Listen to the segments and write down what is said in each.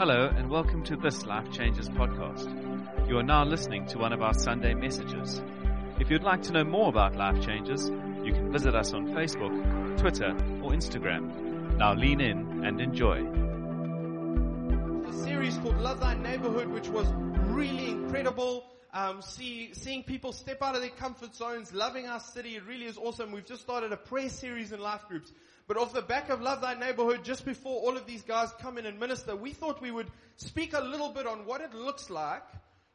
Hello, and welcome to this Life Changers podcast. You are now listening to one of our Sunday messages. If you'd like to know more about Life Changers, you can visit us on Facebook, Twitter, or Instagram. Now lean in and enjoy. a series called Love Thy Neighborhood, which was really incredible. Um, see, seeing people step out of their comfort zones, loving our city, it really is awesome. We've just started a prayer series in life groups. But off the back of Love Thy Neighborhood, just before all of these guys come in and minister, we thought we would speak a little bit on what it looks like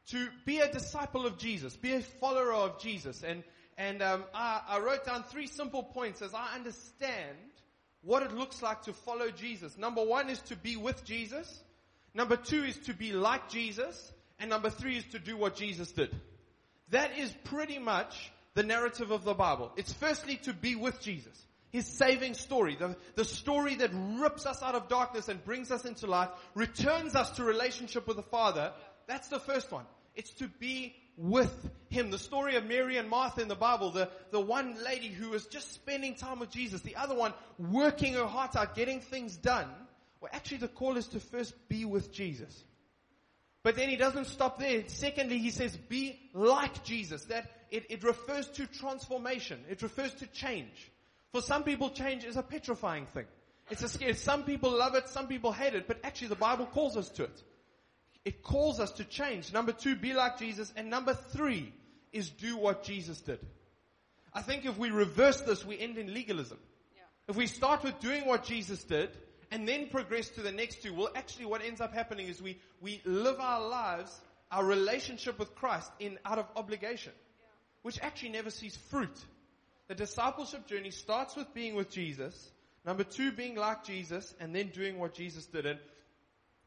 to be a disciple of Jesus, be a follower of Jesus. And, and um, I, I wrote down three simple points as I understand what it looks like to follow Jesus. Number one is to be with Jesus. Number two is to be like Jesus. And number three is to do what Jesus did. That is pretty much the narrative of the Bible. It's firstly to be with Jesus. His saving story, the, the story that rips us out of darkness and brings us into life, returns us to relationship with the Father. That's the first one. It's to be with Him. The story of Mary and Martha in the Bible, the, the one lady who was just spending time with Jesus, the other one working her heart out, getting things done. Well, actually the call is to first be with Jesus. But then he doesn't stop there. Secondly, he says, be like Jesus. That it, it refers to transformation. It refers to change. For some people, change is a petrifying thing. It's a scare. Some people love it, some people hate it, but actually the Bible calls us to it. It calls us to change. Number two, be like Jesus. And number three is do what Jesus did. I think if we reverse this, we end in legalism. If we start with doing what Jesus did and then progress to the next two, well, actually what ends up happening is we, we live our lives, our relationship with Christ in out of obligation, which actually never sees fruit. The discipleship journey starts with being with Jesus. Number two, being like Jesus and then doing what Jesus did. And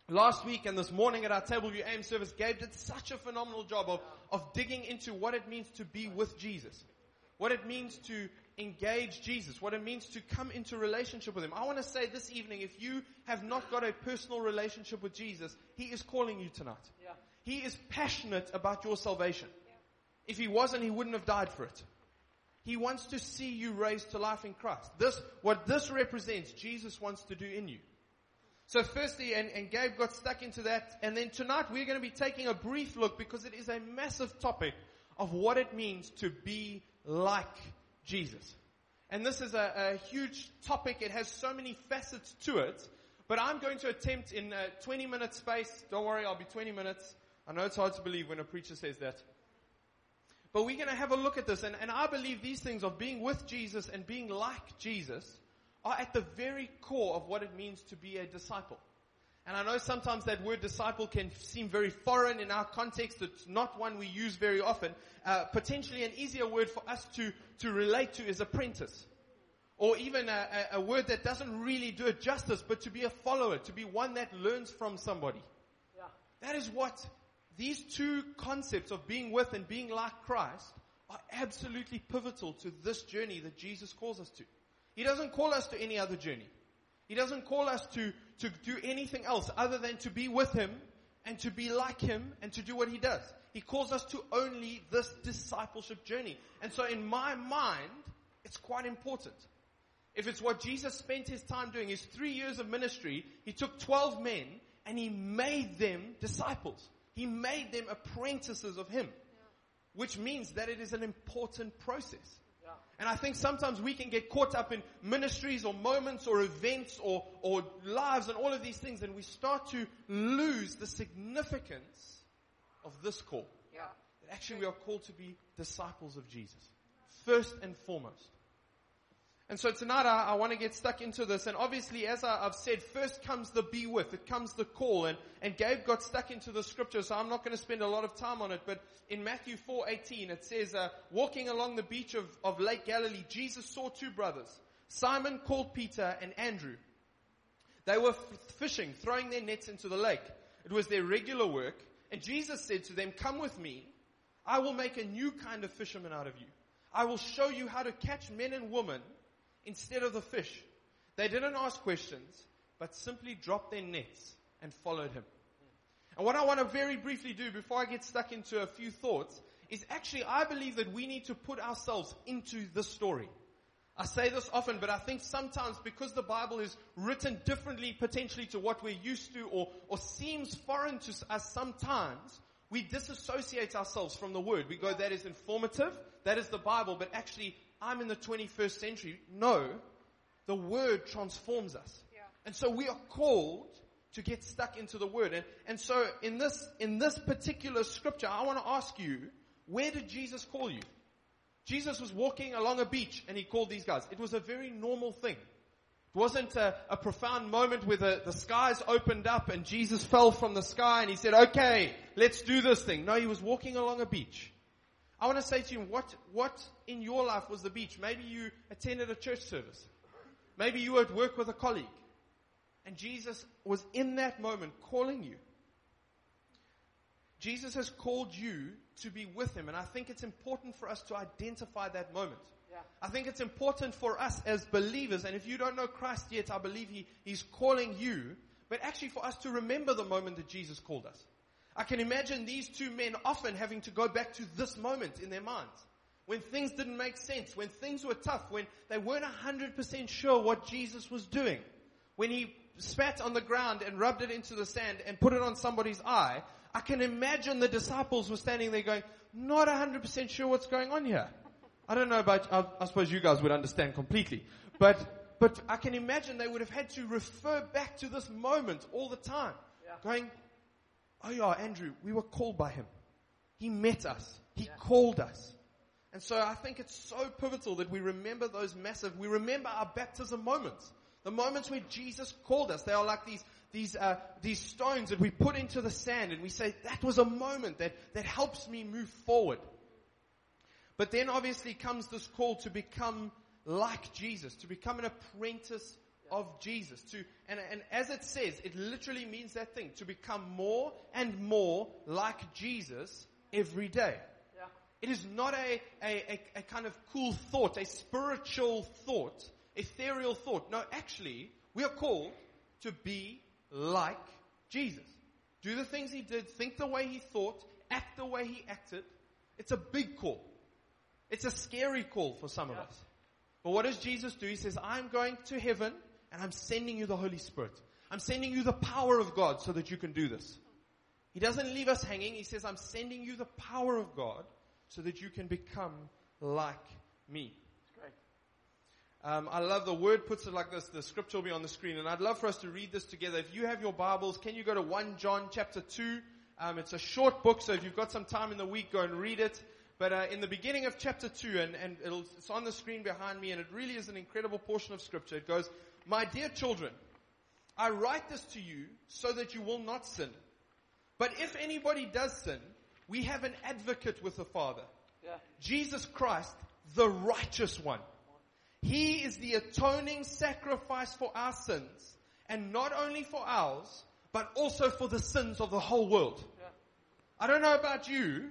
last week and this morning at our Table View AM service, Gabe did such a phenomenal job of, of digging into what it means to be with Jesus. What it means to engage Jesus. What it means to come into relationship with Him. I want to say this evening, if you have not got a personal relationship with Jesus, He is calling you tonight. He is passionate about your salvation. If He wasn't, He wouldn't have died for it. He wants to see you raised to life in Christ. This, what this represents, Jesus wants to do in you. So firstly, and, and Gabe got stuck into that, and then tonight we're going to be taking a brief look because it is a massive topic of what it means to be like Jesus. And this is a, a huge topic. It has so many facets to it. But I'm going to attempt in a 20 minute space. Don't worry, I'll be 20 minutes. I know it's hard to believe when a preacher says that. But we're going to have a look at this. And, and I believe these things of being with Jesus and being like Jesus are at the very core of what it means to be a disciple. And I know sometimes that word disciple can seem very foreign in our context. It's not one we use very often. Uh, potentially an easier word for us to, to relate to is apprentice. Or even a, a, a word that doesn't really do it justice, but to be a follower, to be one that learns from somebody. Yeah. That is what these two concepts of being with and being like Christ are absolutely pivotal to this journey that Jesus calls us to. He doesn't call us to any other journey. He doesn't call us to, to do anything else other than to be with Him and to be like Him and to do what He does. He calls us to only this discipleship journey. And so in my mind, it's quite important. If it's what Jesus spent His time doing, His three years of ministry, He took 12 men and He made them disciples. He made them apprentices of Him. Which means that it is an important process. And I think sometimes we can get caught up in ministries or moments or events or, or lives and all of these things and we start to lose the significance of this call. Yeah. That actually we are called to be disciples of Jesus. First and foremost. And so tonight I, I want to get stuck into this. And obviously, as I, I've said, first comes the be with. It comes the call. And, and Gabe got stuck into the scripture, so I'm not going to spend a lot of time on it. But in Matthew 4:18, it says, uh, walking along the beach of, of Lake Galilee, Jesus saw two brothers, Simon called Peter and Andrew. They were f- fishing, throwing their nets into the lake. It was their regular work. And Jesus said to them, come with me. I will make a new kind of fisherman out of you. I will show you how to catch men and women instead of the fish. They didn't ask questions, but simply dropped their nets and followed him. And what I want to very briefly do before I get stuck into a few thoughts is actually I believe that we need to put ourselves into the story. I say this often, but I think sometimes because the Bible is written differently potentially to what we're used to or, or seems foreign to us sometimes, we disassociate ourselves from the Word. We go, that is informative, that is the Bible, but actually I'm in the 21st century. No, the Word transforms us. Yeah. And so we are called to get stuck into the Word. And, and so in this, in this particular scripture, I want to ask you, where did Jesus call you? Jesus was walking along a beach and he called these guys. It was a very normal thing. It wasn't a, a profound moment where the, the skies opened up and Jesus fell from the sky and he said, okay, let's do this thing. No, he was walking along a beach. I want to say to you, what, what in your life was the beach? Maybe you attended a church service. Maybe you were at work with a colleague. And Jesus was in that moment calling you. Jesus has called you to be with him. And I think it's important for us to identify that moment. Yeah. I think it's important for us as believers, and if you don't know Christ yet, I believe he, He's calling you, but actually for us to remember the moment that Jesus called us. I can imagine these two men often having to go back to this moment in their minds. When things didn't make sense, when things were tough, when they weren't 100% sure what Jesus was doing. When he spat on the ground and rubbed it into the sand and put it on somebody's eye, I can imagine the disciples were standing there going, not 100% sure what's going on here. I don't know about, I, I suppose you guys would understand completely. But, but I can imagine they would have had to refer back to this moment all the time. Yeah. Going, oh yeah, Andrew, we were called by him. He met us. He Yeah. called us. And so I think it's so pivotal that we remember those massive, we remember our baptism moments. The moments where Jesus called us. They are like these, these, uh, these stones that we put into the sand and we say, that was a moment that, that helps me move forward. But then obviously comes this call to become like Jesus, to become an apprentice of Jesus. To, and, and as it says, it literally means that thing, to become more and more like Jesus every day. Yeah. It is not a, a, a, a kind of cool thought, a spiritual thought, ethereal thought. No, actually, we are called to be like Jesus. Do the things he did, think the way he thought, act the way he acted. It's a big call. It's a scary call for some of us. But what does Jesus do? He says, I'm going to heaven and I'm sending you the Holy Spirit. I'm sending you the power of God so that you can do this. He doesn't leave us hanging. He says, I'm sending you the power of God so that you can become like me. Great. Um, I love the word puts it like this. The scripture will be on the screen, and I'd love for us to read this together. If you have your Bibles, can you go to 1 John chapter 2? Um, it's a short book, so if you've got some time in the week, go and read it. But uh, in the beginning of chapter 2, and, and it'll, it's on the screen behind me, and it really is an incredible portion of scripture. It goes, My dear children, I write this to you so that you will not sin. But if anybody does sin, we have an advocate with the Father. Yeah. Jesus Christ, the righteous one. He is the atoning sacrifice for our sins, and not only for ours, but also for the sins of the whole world. Yeah. I don't know about you,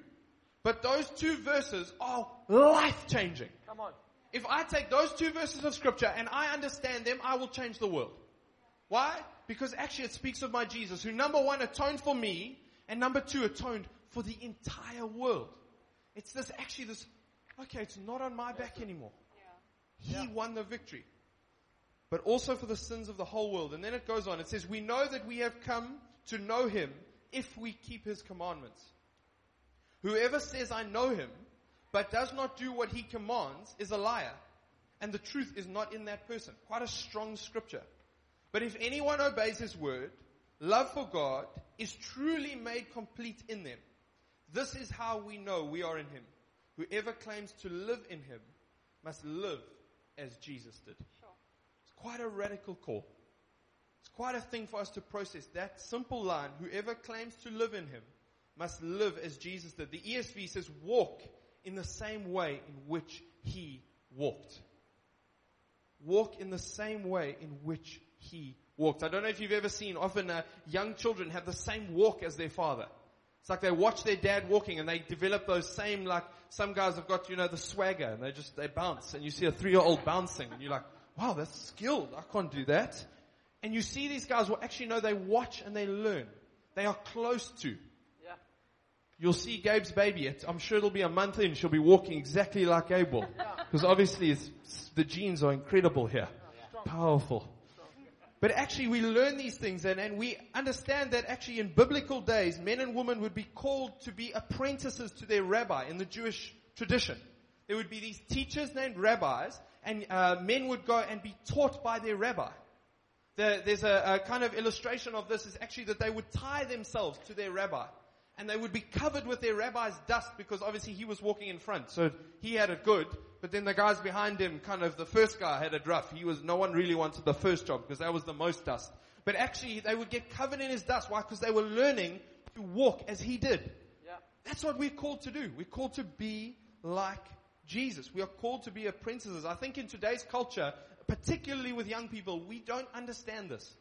but those two verses are life changing. Come on. If I take those two verses of scripture and I understand them, I will change the world. Why? Because actually it speaks of my Jesus, who number one atoned for me, and number two atoned for the entire world. It's this, actually this, okay, it's not on my back anymore. He Yeah. won the victory. But also for the sins of the whole world. And then it goes on. It says, we know that we have come to know him if we keep his commandments. Whoever says I know him, but does not do what he commands is a liar. And the truth is not in that person. Quite a strong scripture. But if anyone obeys his word, love for God is truly made complete in them. This is how we know we are in him. Whoever claims to live in him must live as Jesus did. Sure. It's quite a radical call. It's quite a thing for us to process. That simple line, whoever claims to live in him must live as Jesus did. The ESV says walk in the same way in which he walked. Walk in the same way in which he walked. I don't know if you've ever seen, often uh, young children have the same walk as their father. It's like they watch their dad walking and they develop those same, like, some guys have got, you know, the swagger and they just, they bounce and you see a three-year-old bouncing and you're like, wow, that's skilled. I can't do that. And you see these guys, well actually no, they watch and they learn. They are close to. You'll see Gabe's baby. I'm sure it'll be a month in. She'll be walking exactly like Gabe will. Because obviously the genes are incredible here. Powerful. But actually we learn these things and, and we understand that actually in biblical days, men and women would be called to be apprentices to their rabbi in the Jewish tradition. There would be these teachers named rabbis and uh, men would go and be taught by their rabbi. The, there's a, a kind of illustration of this is actually that they would tie themselves to their rabbi and they would be covered with their rabbi's dust because obviously he was walking in front. So he had it good, but then the guys behind him, kind of the first guy had it rough. He was, no one really wanted the first job because that was the most dust. But actually they would get covered in his dust. Why? Because they were learning to walk as he did. Yeah. That's what we're called to do. We're called to be like Jesus. We are called to be apprentices. I think in today's culture, particularly with young people, we don't understand this.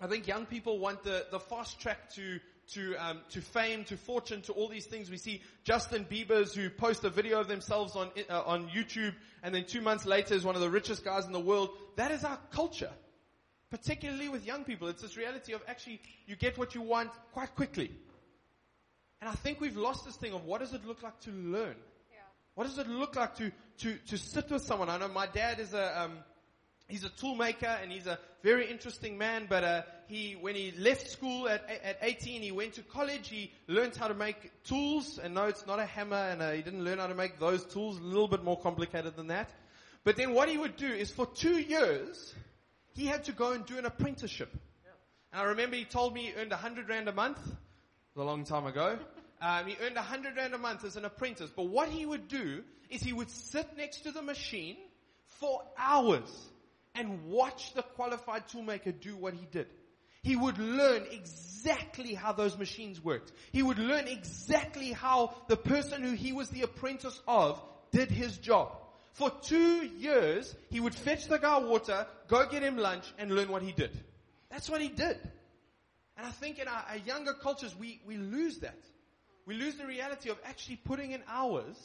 I think young people want the, the fast track to to um, to fame, to fortune, to all these things. We see Justin Bieber's who post a video of themselves on uh, on YouTube, and then two months later is one of the richest guys in the world. That is our culture, particularly with young people. It's this reality of actually you get what you want quite quickly, and I think we've lost this thing of what does it look like to learn. What does it look like to to to sit with someone? I know my dad is a um, he's a toolmaker and he's a very interesting man, but uh, he, when he left school at, at 18, he went to college, he learned how to make tools, and no, it's not a hammer, and uh, he didn't learn how to make those tools, a little bit more complicated than that. But then what he would do is for two years, he had to go and do an apprenticeship. And I remember he told me he earned a hundred rand a month. A long time ago. Um, he earned a hundred rand a month as an apprentice. But what he would do is he would sit next to the machine for hours and watch the qualified toolmaker do what he did. He would learn exactly how those machines worked. He would learn exactly how the person who he was the apprentice of did his job. For two years, he would fetch the guy water, go get him lunch, and learn what he did. That's what he did. And I think in our, our younger cultures, we, we lose that. We lose the reality of actually putting in hours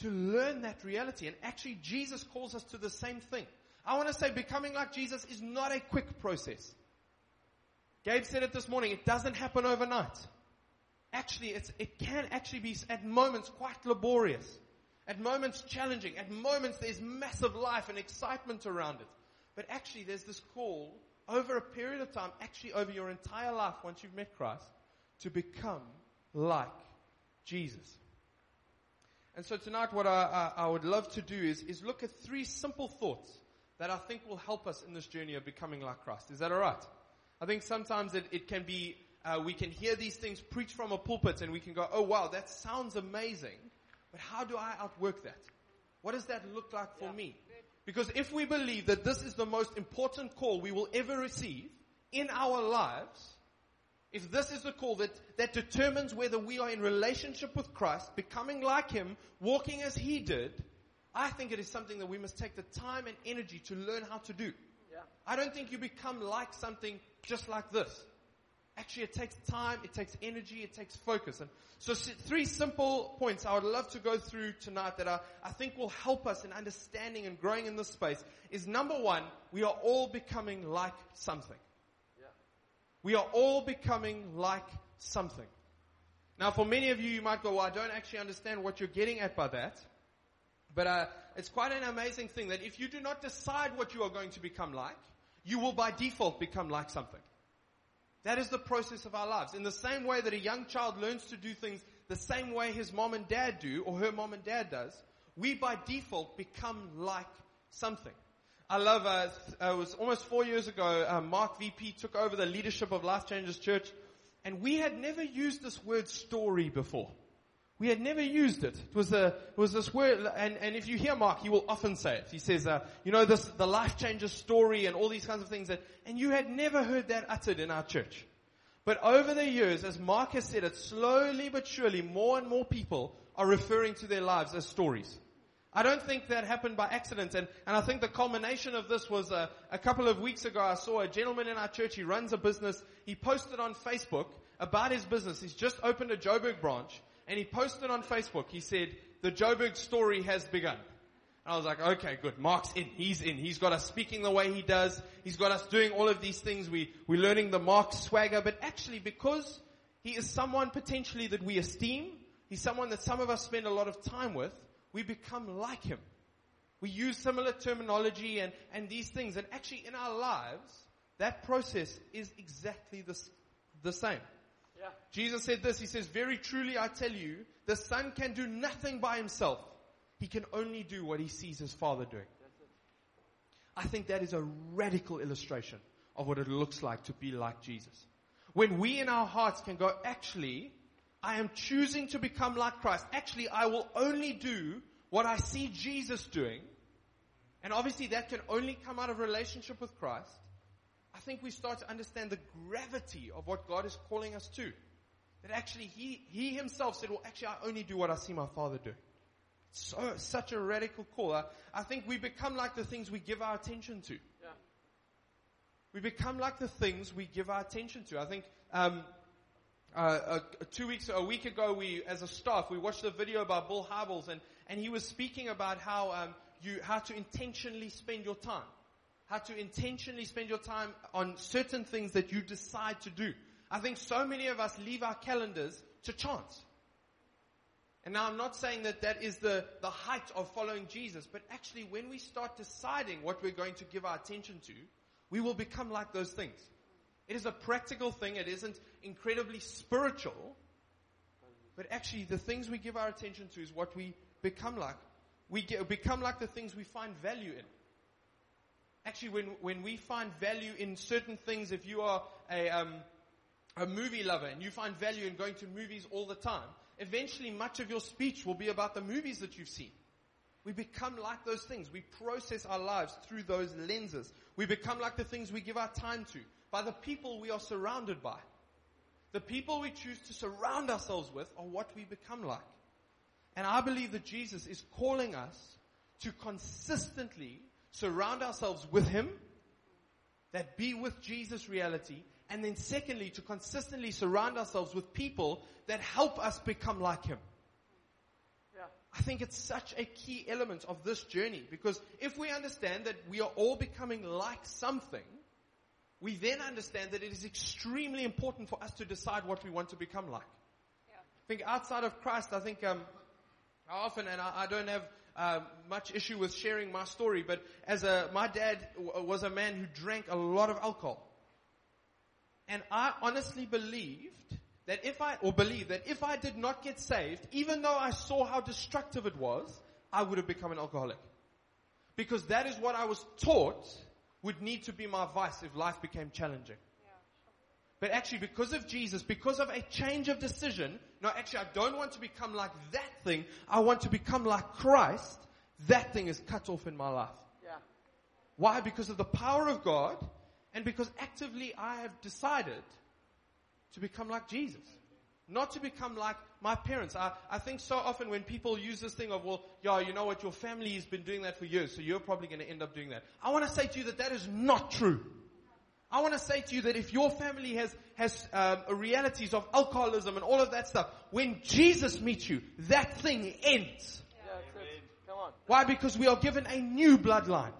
to learn that reality. And actually, Jesus calls us to the same thing. I want to say becoming like Jesus is not a quick process. Gabe said it this morning. It doesn't happen overnight. Actually, it can actually be at moments quite laborious. At moments challenging. At moments there's massive life and excitement around it. But actually there's this call over a period of time, actually over your entire life once you've met Christ, to become like Jesus. And so tonight what I, I, I would love to do is, is look at three simple thoughts that I think will help us in this journey of becoming like Christ. Is that alright? I think sometimes it, it can be, uh, we can hear these things preached from a pulpit and we can go, oh wow, that sounds amazing. But how do I outwork that? What does that look like for yeah. me? Because if we believe that this is the most important call we will ever receive in our lives, if this is the call that, that determines whether we are in relationship with Christ, becoming like Him, walking as He did, I think it is something that we must take the time and energy to learn how to do. Yeah. I don't think you become like something just like this. Actually, it takes time, it takes energy, it takes focus. And so three simple points I would love to go through tonight that I, I think will help us in understanding and growing in this space is number one, we are all becoming like something. Yeah. We are all becoming like something. Now for many of you, you might go, well, I don't actually understand what you're getting at by that. But uh, it's quite an amazing thing that if you do not decide what you are going to become like, you will by default become like something. That is the process of our lives. In the same way that a young child learns to do things the same way his mom and dad do, or her mom and dad does, we by default become like something. I love, uh, uh it was almost four years ago, uh, Mark VP took over the leadership of Life Changers Church, and we had never used this word story before. We had never used it. It was a, it was this word, and, and if you hear Mark, he will often say it. He says, uh, you know, this, the life changer story and all these kinds of things that, and you had never heard that uttered in our church. But over the years, as Mark has said it, slowly but surely, more and more people are referring to their lives as stories. I don't think that happened by accident, and, and I think the culmination of this was uh, a couple of weeks ago. I saw a gentleman in our church. He runs a business. He posted on Facebook about his business. He's just opened a Joburg branch, and he posted on Facebook, he said, the Joburg story has begun. And I was like, okay, good. Mark's in. He's in. He's got us speaking the way he does. He's got us doing all of these things. We, we're learning the Mark swagger. But actually, because he is someone potentially that we esteem, he's someone that some of us spend a lot of time with, we become like Him. We use similar terminology and, and these things. And actually in our lives, that process is exactly the, the same. Jesus said this, He says, very truly I tell you, the son can do nothing by himself. He can only do what he sees his father doing. I think that is a radical illustration of what it looks like to be like Jesus. When we in our hearts can go, actually, I am choosing to become like Christ. Actually, I will only do what I see Jesus doing. And obviously that can only come out of relationship with Christ. I think we start to understand the gravity of what God is calling us to. That actually He, He Himself said, well actually I only do what I see my Father do. So, such a radical call. I, I think we become like the things we give our attention to. Yeah. We become like the things we give our attention to. I think um, uh, uh, two weeks, a week ago, we, as a staff, we watched a video about Bill Hybels, and, and he was speaking about how um, you how to intentionally spend your time, how to intentionally spend your time on certain things that you decide to do. I think so many of us leave our calendars to chance. And now I'm not saying that that is the, the height of following Jesus, but actually when we start deciding what we're going to give our attention to, we will become like those things. It is a practical thing. It isn't incredibly spiritual. But actually the things we give our attention to is what we become like. We get, become like the things we find value in. Actually, when, when we find value in certain things, if you are a, um, a movie lover and you find value in going to movies all the time, eventually much of your speech will be about the movies that you've seen. We become like those things. We process our lives through those lenses. We become like the things we give our time to, by the people we are surrounded by. The people we choose to surround ourselves with are what we become like. And I believe that Jesus is calling us to consistently surround ourselves with Him, that be with Jesus reality, and then secondly, to consistently surround ourselves with people that help us become like Him. Yeah. I think it's such a key element of this journey because if we understand that we are all becoming like something, we then understand that it is extremely important for us to decide what we want to become like. Yeah. I think outside of Christ, I think um, I often, and I, I don't have uh, much issue with sharing my story, but as a, my dad w- was a man who drank a lot of alcohol. And I honestly believed that if I, or believe that if I did not get saved, even though I saw how destructive it was, I would have become an alcoholic. Because that is what I was taught would need to be my vice if life became challenging. But actually, because of Jesus, because of a change of decision, no, actually, I don't want to become like that thing. I want to become like Christ. That thing is cut off in my life. Yeah. Why? Because of the power of God and because actively I have decided to become like Jesus. Not to become like my parents. I, I think so often when people use this thing of, well, yeah, you know what, your family has been doing that for years, so you're probably going to end up doing that. I want to say to you that that is not true. I want to say to you that if your family has, has um, realities of alcoholism and all of that stuff, when Jesus meets you, that thing ends. Yeah, that's. Come on. Why? Because we are given a new bloodline.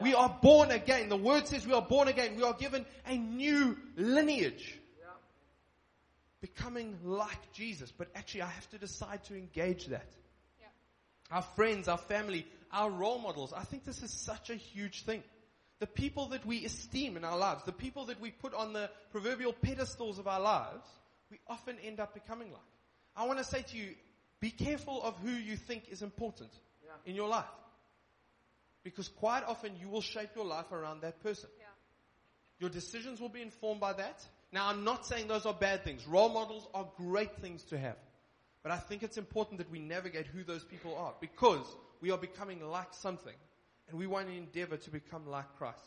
We are born again. The word says we are born again. We are given a new lineage. Yeah. Becoming like Jesus. But actually I have to decide to engage that. Yeah. Our friends, our family, our role models. I think this is such a huge thing. The people that we esteem in our lives, the people that we put on the proverbial pedestals of our lives, we often end up becoming like. I want to say to you, be careful of who you think is important Yeah. in your life. Because quite often you will shape your life around that person. Yeah. Your decisions will be informed by that. Now I'm not saying those are bad things. Role models are great things to have. But I think it's important that we navigate who those people are because we are becoming like something and we want to endeavor to become like Christ.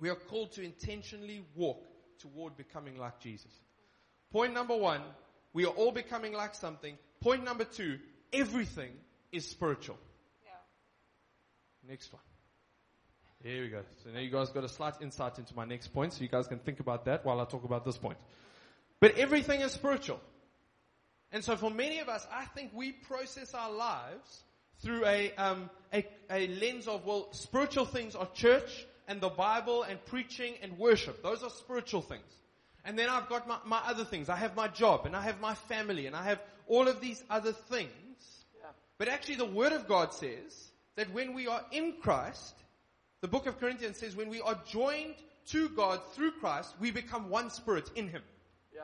We are called to intentionally walk toward becoming like Jesus. Point number one, we are all becoming like something. Point number two, everything is spiritual. Yeah. Next one. Here we go. So now you guys got a slight insight into my next point, so you guys can think about that while I talk about this point. But everything is spiritual. And so for many of us, I think we process our lives through a, um, a, a lens of, well, spiritual things are church and the Bible and preaching and worship. Those are spiritual things. And then I've got my, my other things. I have my job and I have my family and I have all of these other things. Yeah. But actually the Word of God says that when we are in Christ, the book of Corinthians says when we are joined to God through Christ, we become one spirit in Him. Yeah.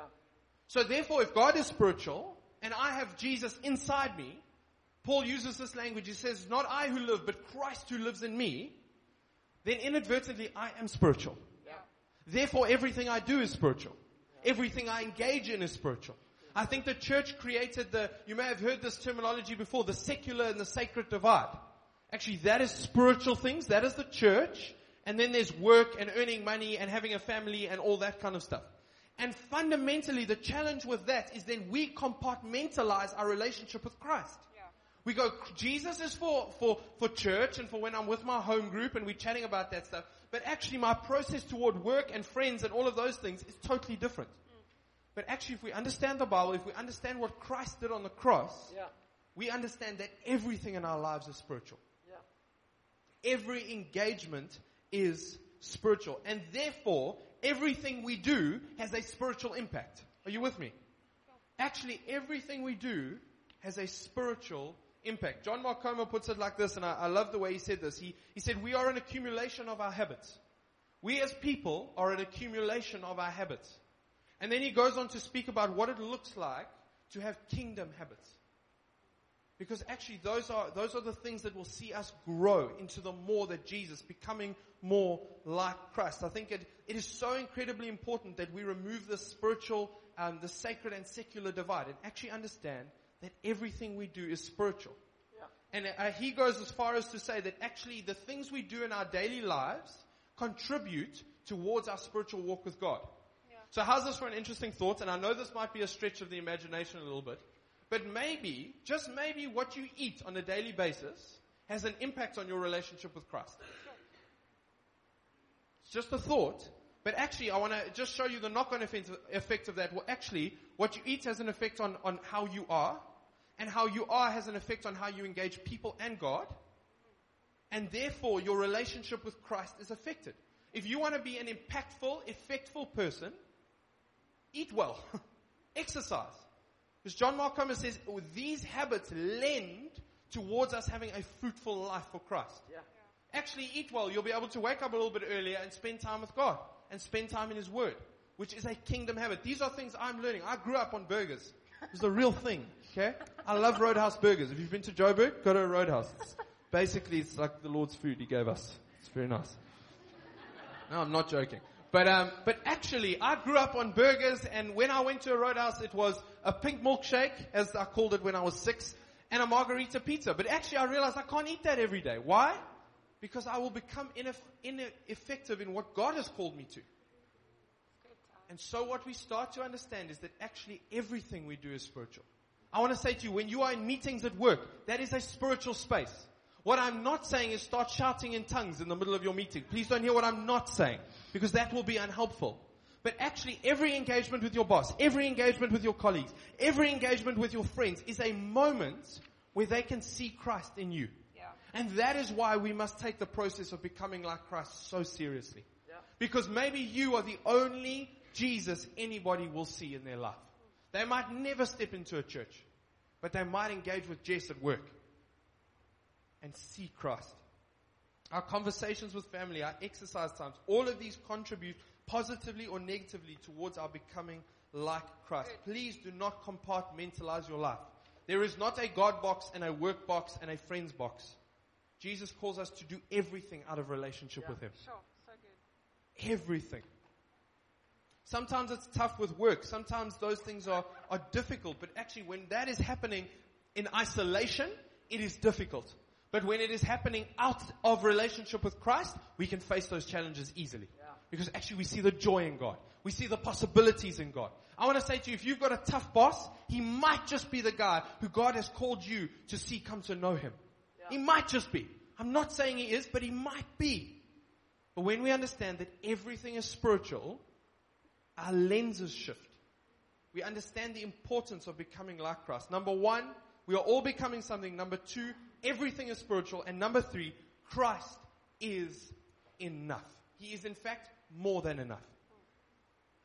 So therefore, if God is spiritual and I have Jesus inside me, Paul uses this language. He says, not I who live, but Christ who lives in me, then inadvertently I am spiritual. Yeah. Therefore, everything I do is spiritual. Everything I engage in is spiritual. I think the church created the, you may have heard this terminology before, the secular and the sacred divide. Actually, that is spiritual things. That is the church. And then there's work and earning money and having a family and all that kind of stuff. And fundamentally, the challenge with that is then we compartmentalize our relationship with Christ. Yeah. We go, Jesus is for, for, for church and for when I'm with my home group and we're chatting about that stuff. But actually my process toward work and friends and all of those things is totally different. But actually if we understand the Bible, if we understand what Christ did on the cross, Yeah. we understand that everything in our lives is spiritual. Yeah. Every engagement is spiritual. And therefore, everything we do has a spiritual impact. Are you with me? Actually, everything we do has a spiritual impact. John Mark Comer puts it like this, and I, I love the way he said this. He, he said, we are an accumulation of our habits. We as people are an accumulation of our habits. And then he goes on to speak about what it looks like to have kingdom habits. Because actually those are, those are the things that will see us grow into the more that Jesus, becoming more like Christ. I think it, it is so incredibly important that we remove the spiritual, um, the sacred and secular divide and actually understand that everything we do is spiritual. Yeah. And uh, he goes as far as to say that actually the things we do in our daily lives contribute towards our spiritual walk with God. Yeah. So how's this for an interesting thought? And I know this might be a stretch of the imagination a little bit, but maybe, just maybe what you eat on a daily basis has an impact on your relationship with Christ. It's just a thought, but actually I want to just show you the knock-on effect effect of that. Well, actually, what you eat has an effect on, on how you are, and how you are has an effect on how you engage people and God, and therefore your relationship with Christ is affected. If you want to be an impactful, effectful person, eat well, exercise. Because John Mark Comer says "Oh, these habits lend towards us having a fruitful life for Christ. Yeah. Actually eat well. You'll be able to wake up a little bit earlier and spend time with God and spend time in His Word, which is a kingdom habit. These are things I'm learning. I grew up on burgers. It's a real thing. Okay? I love Roadhouse burgers. If you've been to Joburg, go to a Roadhouse. It's basically, it's like the Lord's food He gave us. It's very nice. No, I'm not joking. But um, but actually, I grew up on burgers, and when I went to a Roadhouse, it was a pink milkshake, as I called it when I was six, and a margarita pizza. But actually, I realized I can't eat that every day. Why? Because I will become ineff- ineffective in what God has called me to. And so what we start to understand is that actually everything we do is spiritual. I want to say to you, when you are in meetings at work, that is a spiritual space. What I'm not saying is start shouting in tongues in the middle of your meeting. Please don't hear what I'm not saying, because that will be unhelpful. But actually, every engagement with your boss, every engagement with your colleagues, every engagement with your friends is a moment where they can see Christ in you. Yeah. And that is why we must take the process of becoming like Christ so seriously. Yeah. Because maybe you are the only Jesus anybody will see in their life. They might never step into a church, but they might engage with Jess at work and see Christ. Our conversations with family, our exercise times, all of these contribute positively or negatively towards our becoming like Christ. Please do not compartmentalize your life. There is not a God box and a work box and a friends box. Jesus calls us to do everything out of relationship Yeah. with Him. Sure. So good. Everything. Sometimes it's tough with work. Sometimes those things are, are difficult. But actually when that is happening in isolation, it is difficult. But when it is happening out of relationship with Christ, we can face those challenges easily. Yeah. Because actually we see the joy in God. We see the possibilities in God. I want to say to you, if you've got a tough boss, he might just be the guy who God has called you to see come to know him. Yeah. He might just be. I'm not saying he is, but he might be. But when we understand that everything is spiritual, our lenses shift. We understand the importance of becoming like Christ. Number one, we are all becoming something. Number two, everything is spiritual. And number three, Christ is enough. He is in fact more than enough.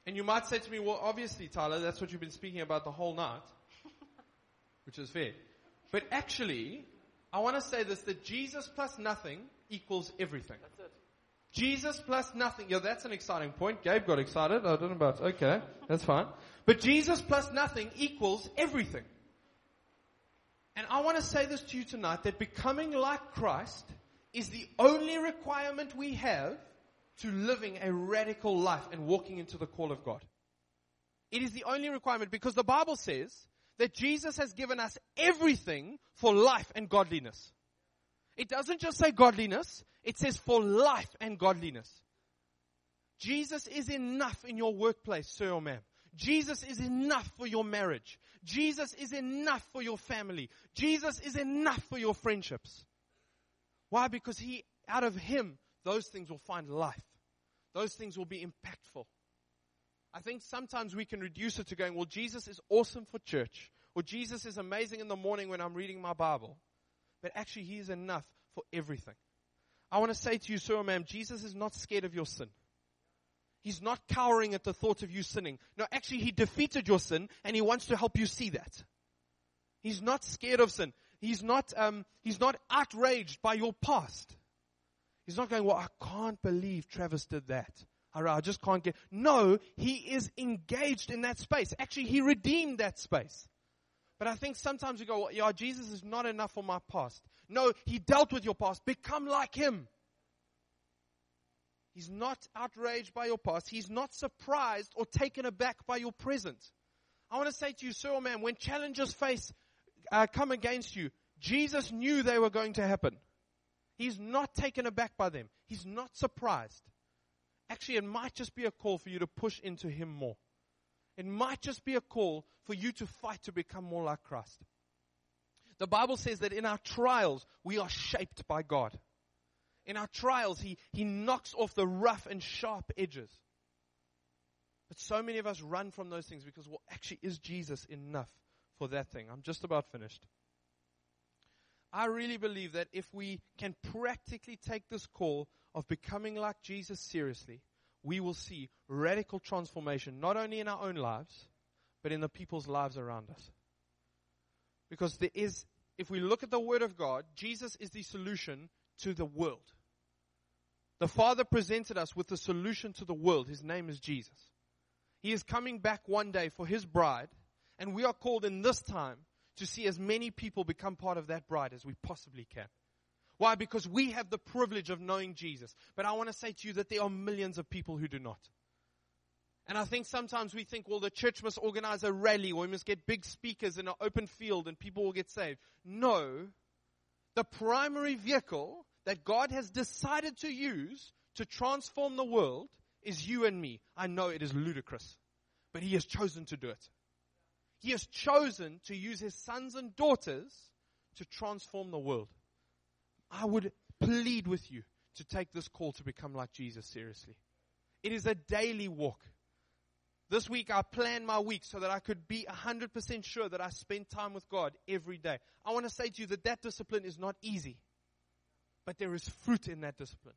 And you might say to me, well, obviously, Tyler, that's what you've been speaking about the whole night. Which is fair. But actually, I want to say this, that Jesus plus nothing equals everything. That's it. Jesus plus nothing. Yeah, that's an exciting point. Gabe got excited. I don't know about, okay, that's fine. But Jesus plus nothing equals everything. And I want to say this to you tonight, that becoming like Christ is the only requirement we have to living a radical life and walking into the call of God. It is the only requirement because the Bible says that Jesus has given us everything for life and godliness. It doesn't just say godliness, it says for life and godliness. Jesus is enough in your workplace, sir or ma'am. Jesus is enough for your marriage. Jesus is enough for your family. Jesus is enough for your friendships. Why? Because he, out of him, those things will find life. Those things will be impactful. I think sometimes we can reduce it to going, well, Jesus is awesome for church, or Jesus is amazing in the morning when I'm reading my Bible. But actually, He is enough for everything. I want to say to you, sir or ma'am, Jesus is not scared of your sin. He's not cowering at the thought of you sinning. No, actually, He defeated your sin and He wants to help you see that. He's not scared of sin. He's not, um, he's not outraged by your past. He's not going, well, I can't believe Travis did that. I just can't get. No, he is engaged in that space. Actually, he redeemed that space. But I think sometimes we go, well, yeah, Jesus is not enough for my past. No, he dealt with your past. Become like him. He's not outraged by your past. He's not surprised or taken aback by your present. I want to say to you, sir or man, when challenges face, uh, come against you, Jesus knew they were going to happen. He's not taken aback by them. He's not surprised. Actually, it might just be a call for you to push into Him more. It might just be a call for you to fight to become more like Christ. The Bible says that in our trials, we are shaped by God. In our trials, He, he knocks off the rough and sharp edges. But so many of us run from those things because, well, actually, is Jesus enough for that thing? I'm just about finished. I really believe that if we can practically take this call of becoming like Jesus seriously, we will see radical transformation, not only in our own lives, but in the people's lives around us. Because there is, if we look at the Word of God, Jesus is the solution to the world. The Father presented us with the solution to the world. His name is Jesus. He is coming back one day for His bride, and we are called in this time to see as many people become part of that bride as we possibly can. Why? Because we have the privilege of knowing Jesus. But I want to say to you that there are millions of people who do not. And I think sometimes we think, well, the church must organize a rally or we must get big speakers in an open field and people will get saved. No. The primary vehicle that God has decided to use to transform the world is you and me. I know it is ludicrous, but He has chosen to do it. He has chosen to use his sons and daughters to transform the world. I would plead with you to take this call to become like Jesus seriously. It is a daily walk. This week I planned my week so that I could be 100% sure that I spend time with God every day. I want to say to you that that discipline is not easy, but there is fruit in that discipline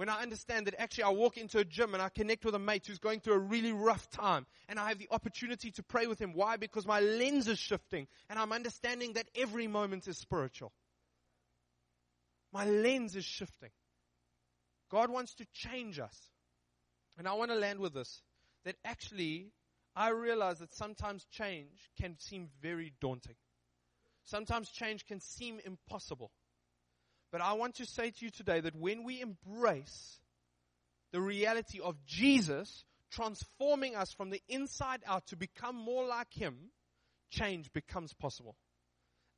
when I understand that actually I walk into a gym and I connect with a mate who's going through a really rough time and I have the opportunity to pray with him. Why? Because my lens is shifting and I'm understanding that every moment is spiritual. My lens is shifting. God wants to change us. And I want to land with this that actually I realize that sometimes change can seem very daunting. Sometimes change can seem impossible. But I want to say to you today that when we embrace the reality of Jesus transforming us from the inside out to become more like Him, change becomes possible.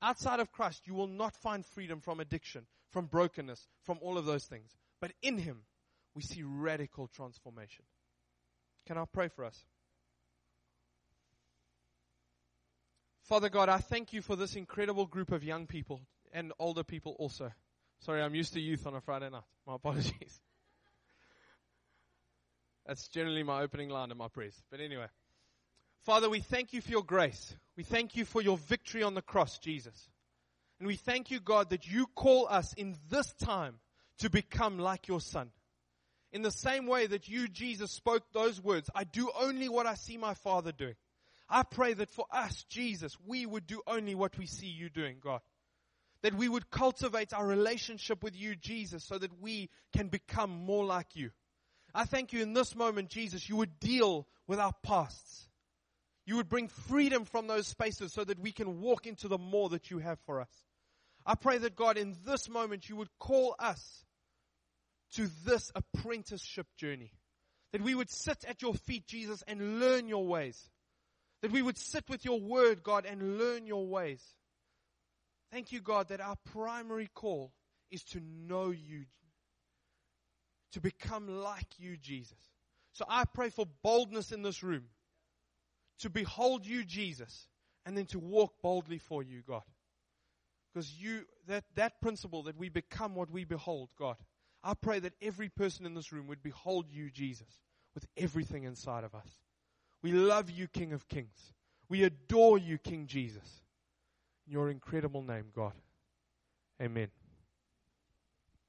Outside of Christ, you will not find freedom from addiction, from brokenness, from all of those things. But in Him, we see radical transformation. Can I pray for us? Father God, I thank you for this incredible group of young people and older people also. Sorry, I'm used to youth on a Friday night. My apologies. That's generally my opening line in my prayers. But anyway. Father, we thank you for your grace. We thank you for your victory on the cross, Jesus. And we thank you, God, that you call us in this time to become like your son. In the same way that you, Jesus, spoke those words, I do only what I see my father doing. I pray that for us, Jesus, we would do only what we see you doing, God. That we would cultivate our relationship with you, Jesus, so that we can become more like you. I thank you in this moment, Jesus, you would deal with our pasts. You would bring freedom from those spaces so that we can walk into the more that you have for us. I pray that God, in this moment, you would call us to this apprenticeship journey. That we would sit at your feet, Jesus, and learn your ways. That we would sit with your word, God, and learn your ways. Thank you, God, that our primary call is to know you, to become like you, Jesus. So I pray for boldness in this room, to behold you, Jesus, and then to walk boldly for you, God. Because you, that, that principle that we become what we behold, God, I pray that every person in this room would behold you, Jesus, with everything inside of us. We love you, King of Kings. We adore you, King Jesus. In your incredible name, God. Amen.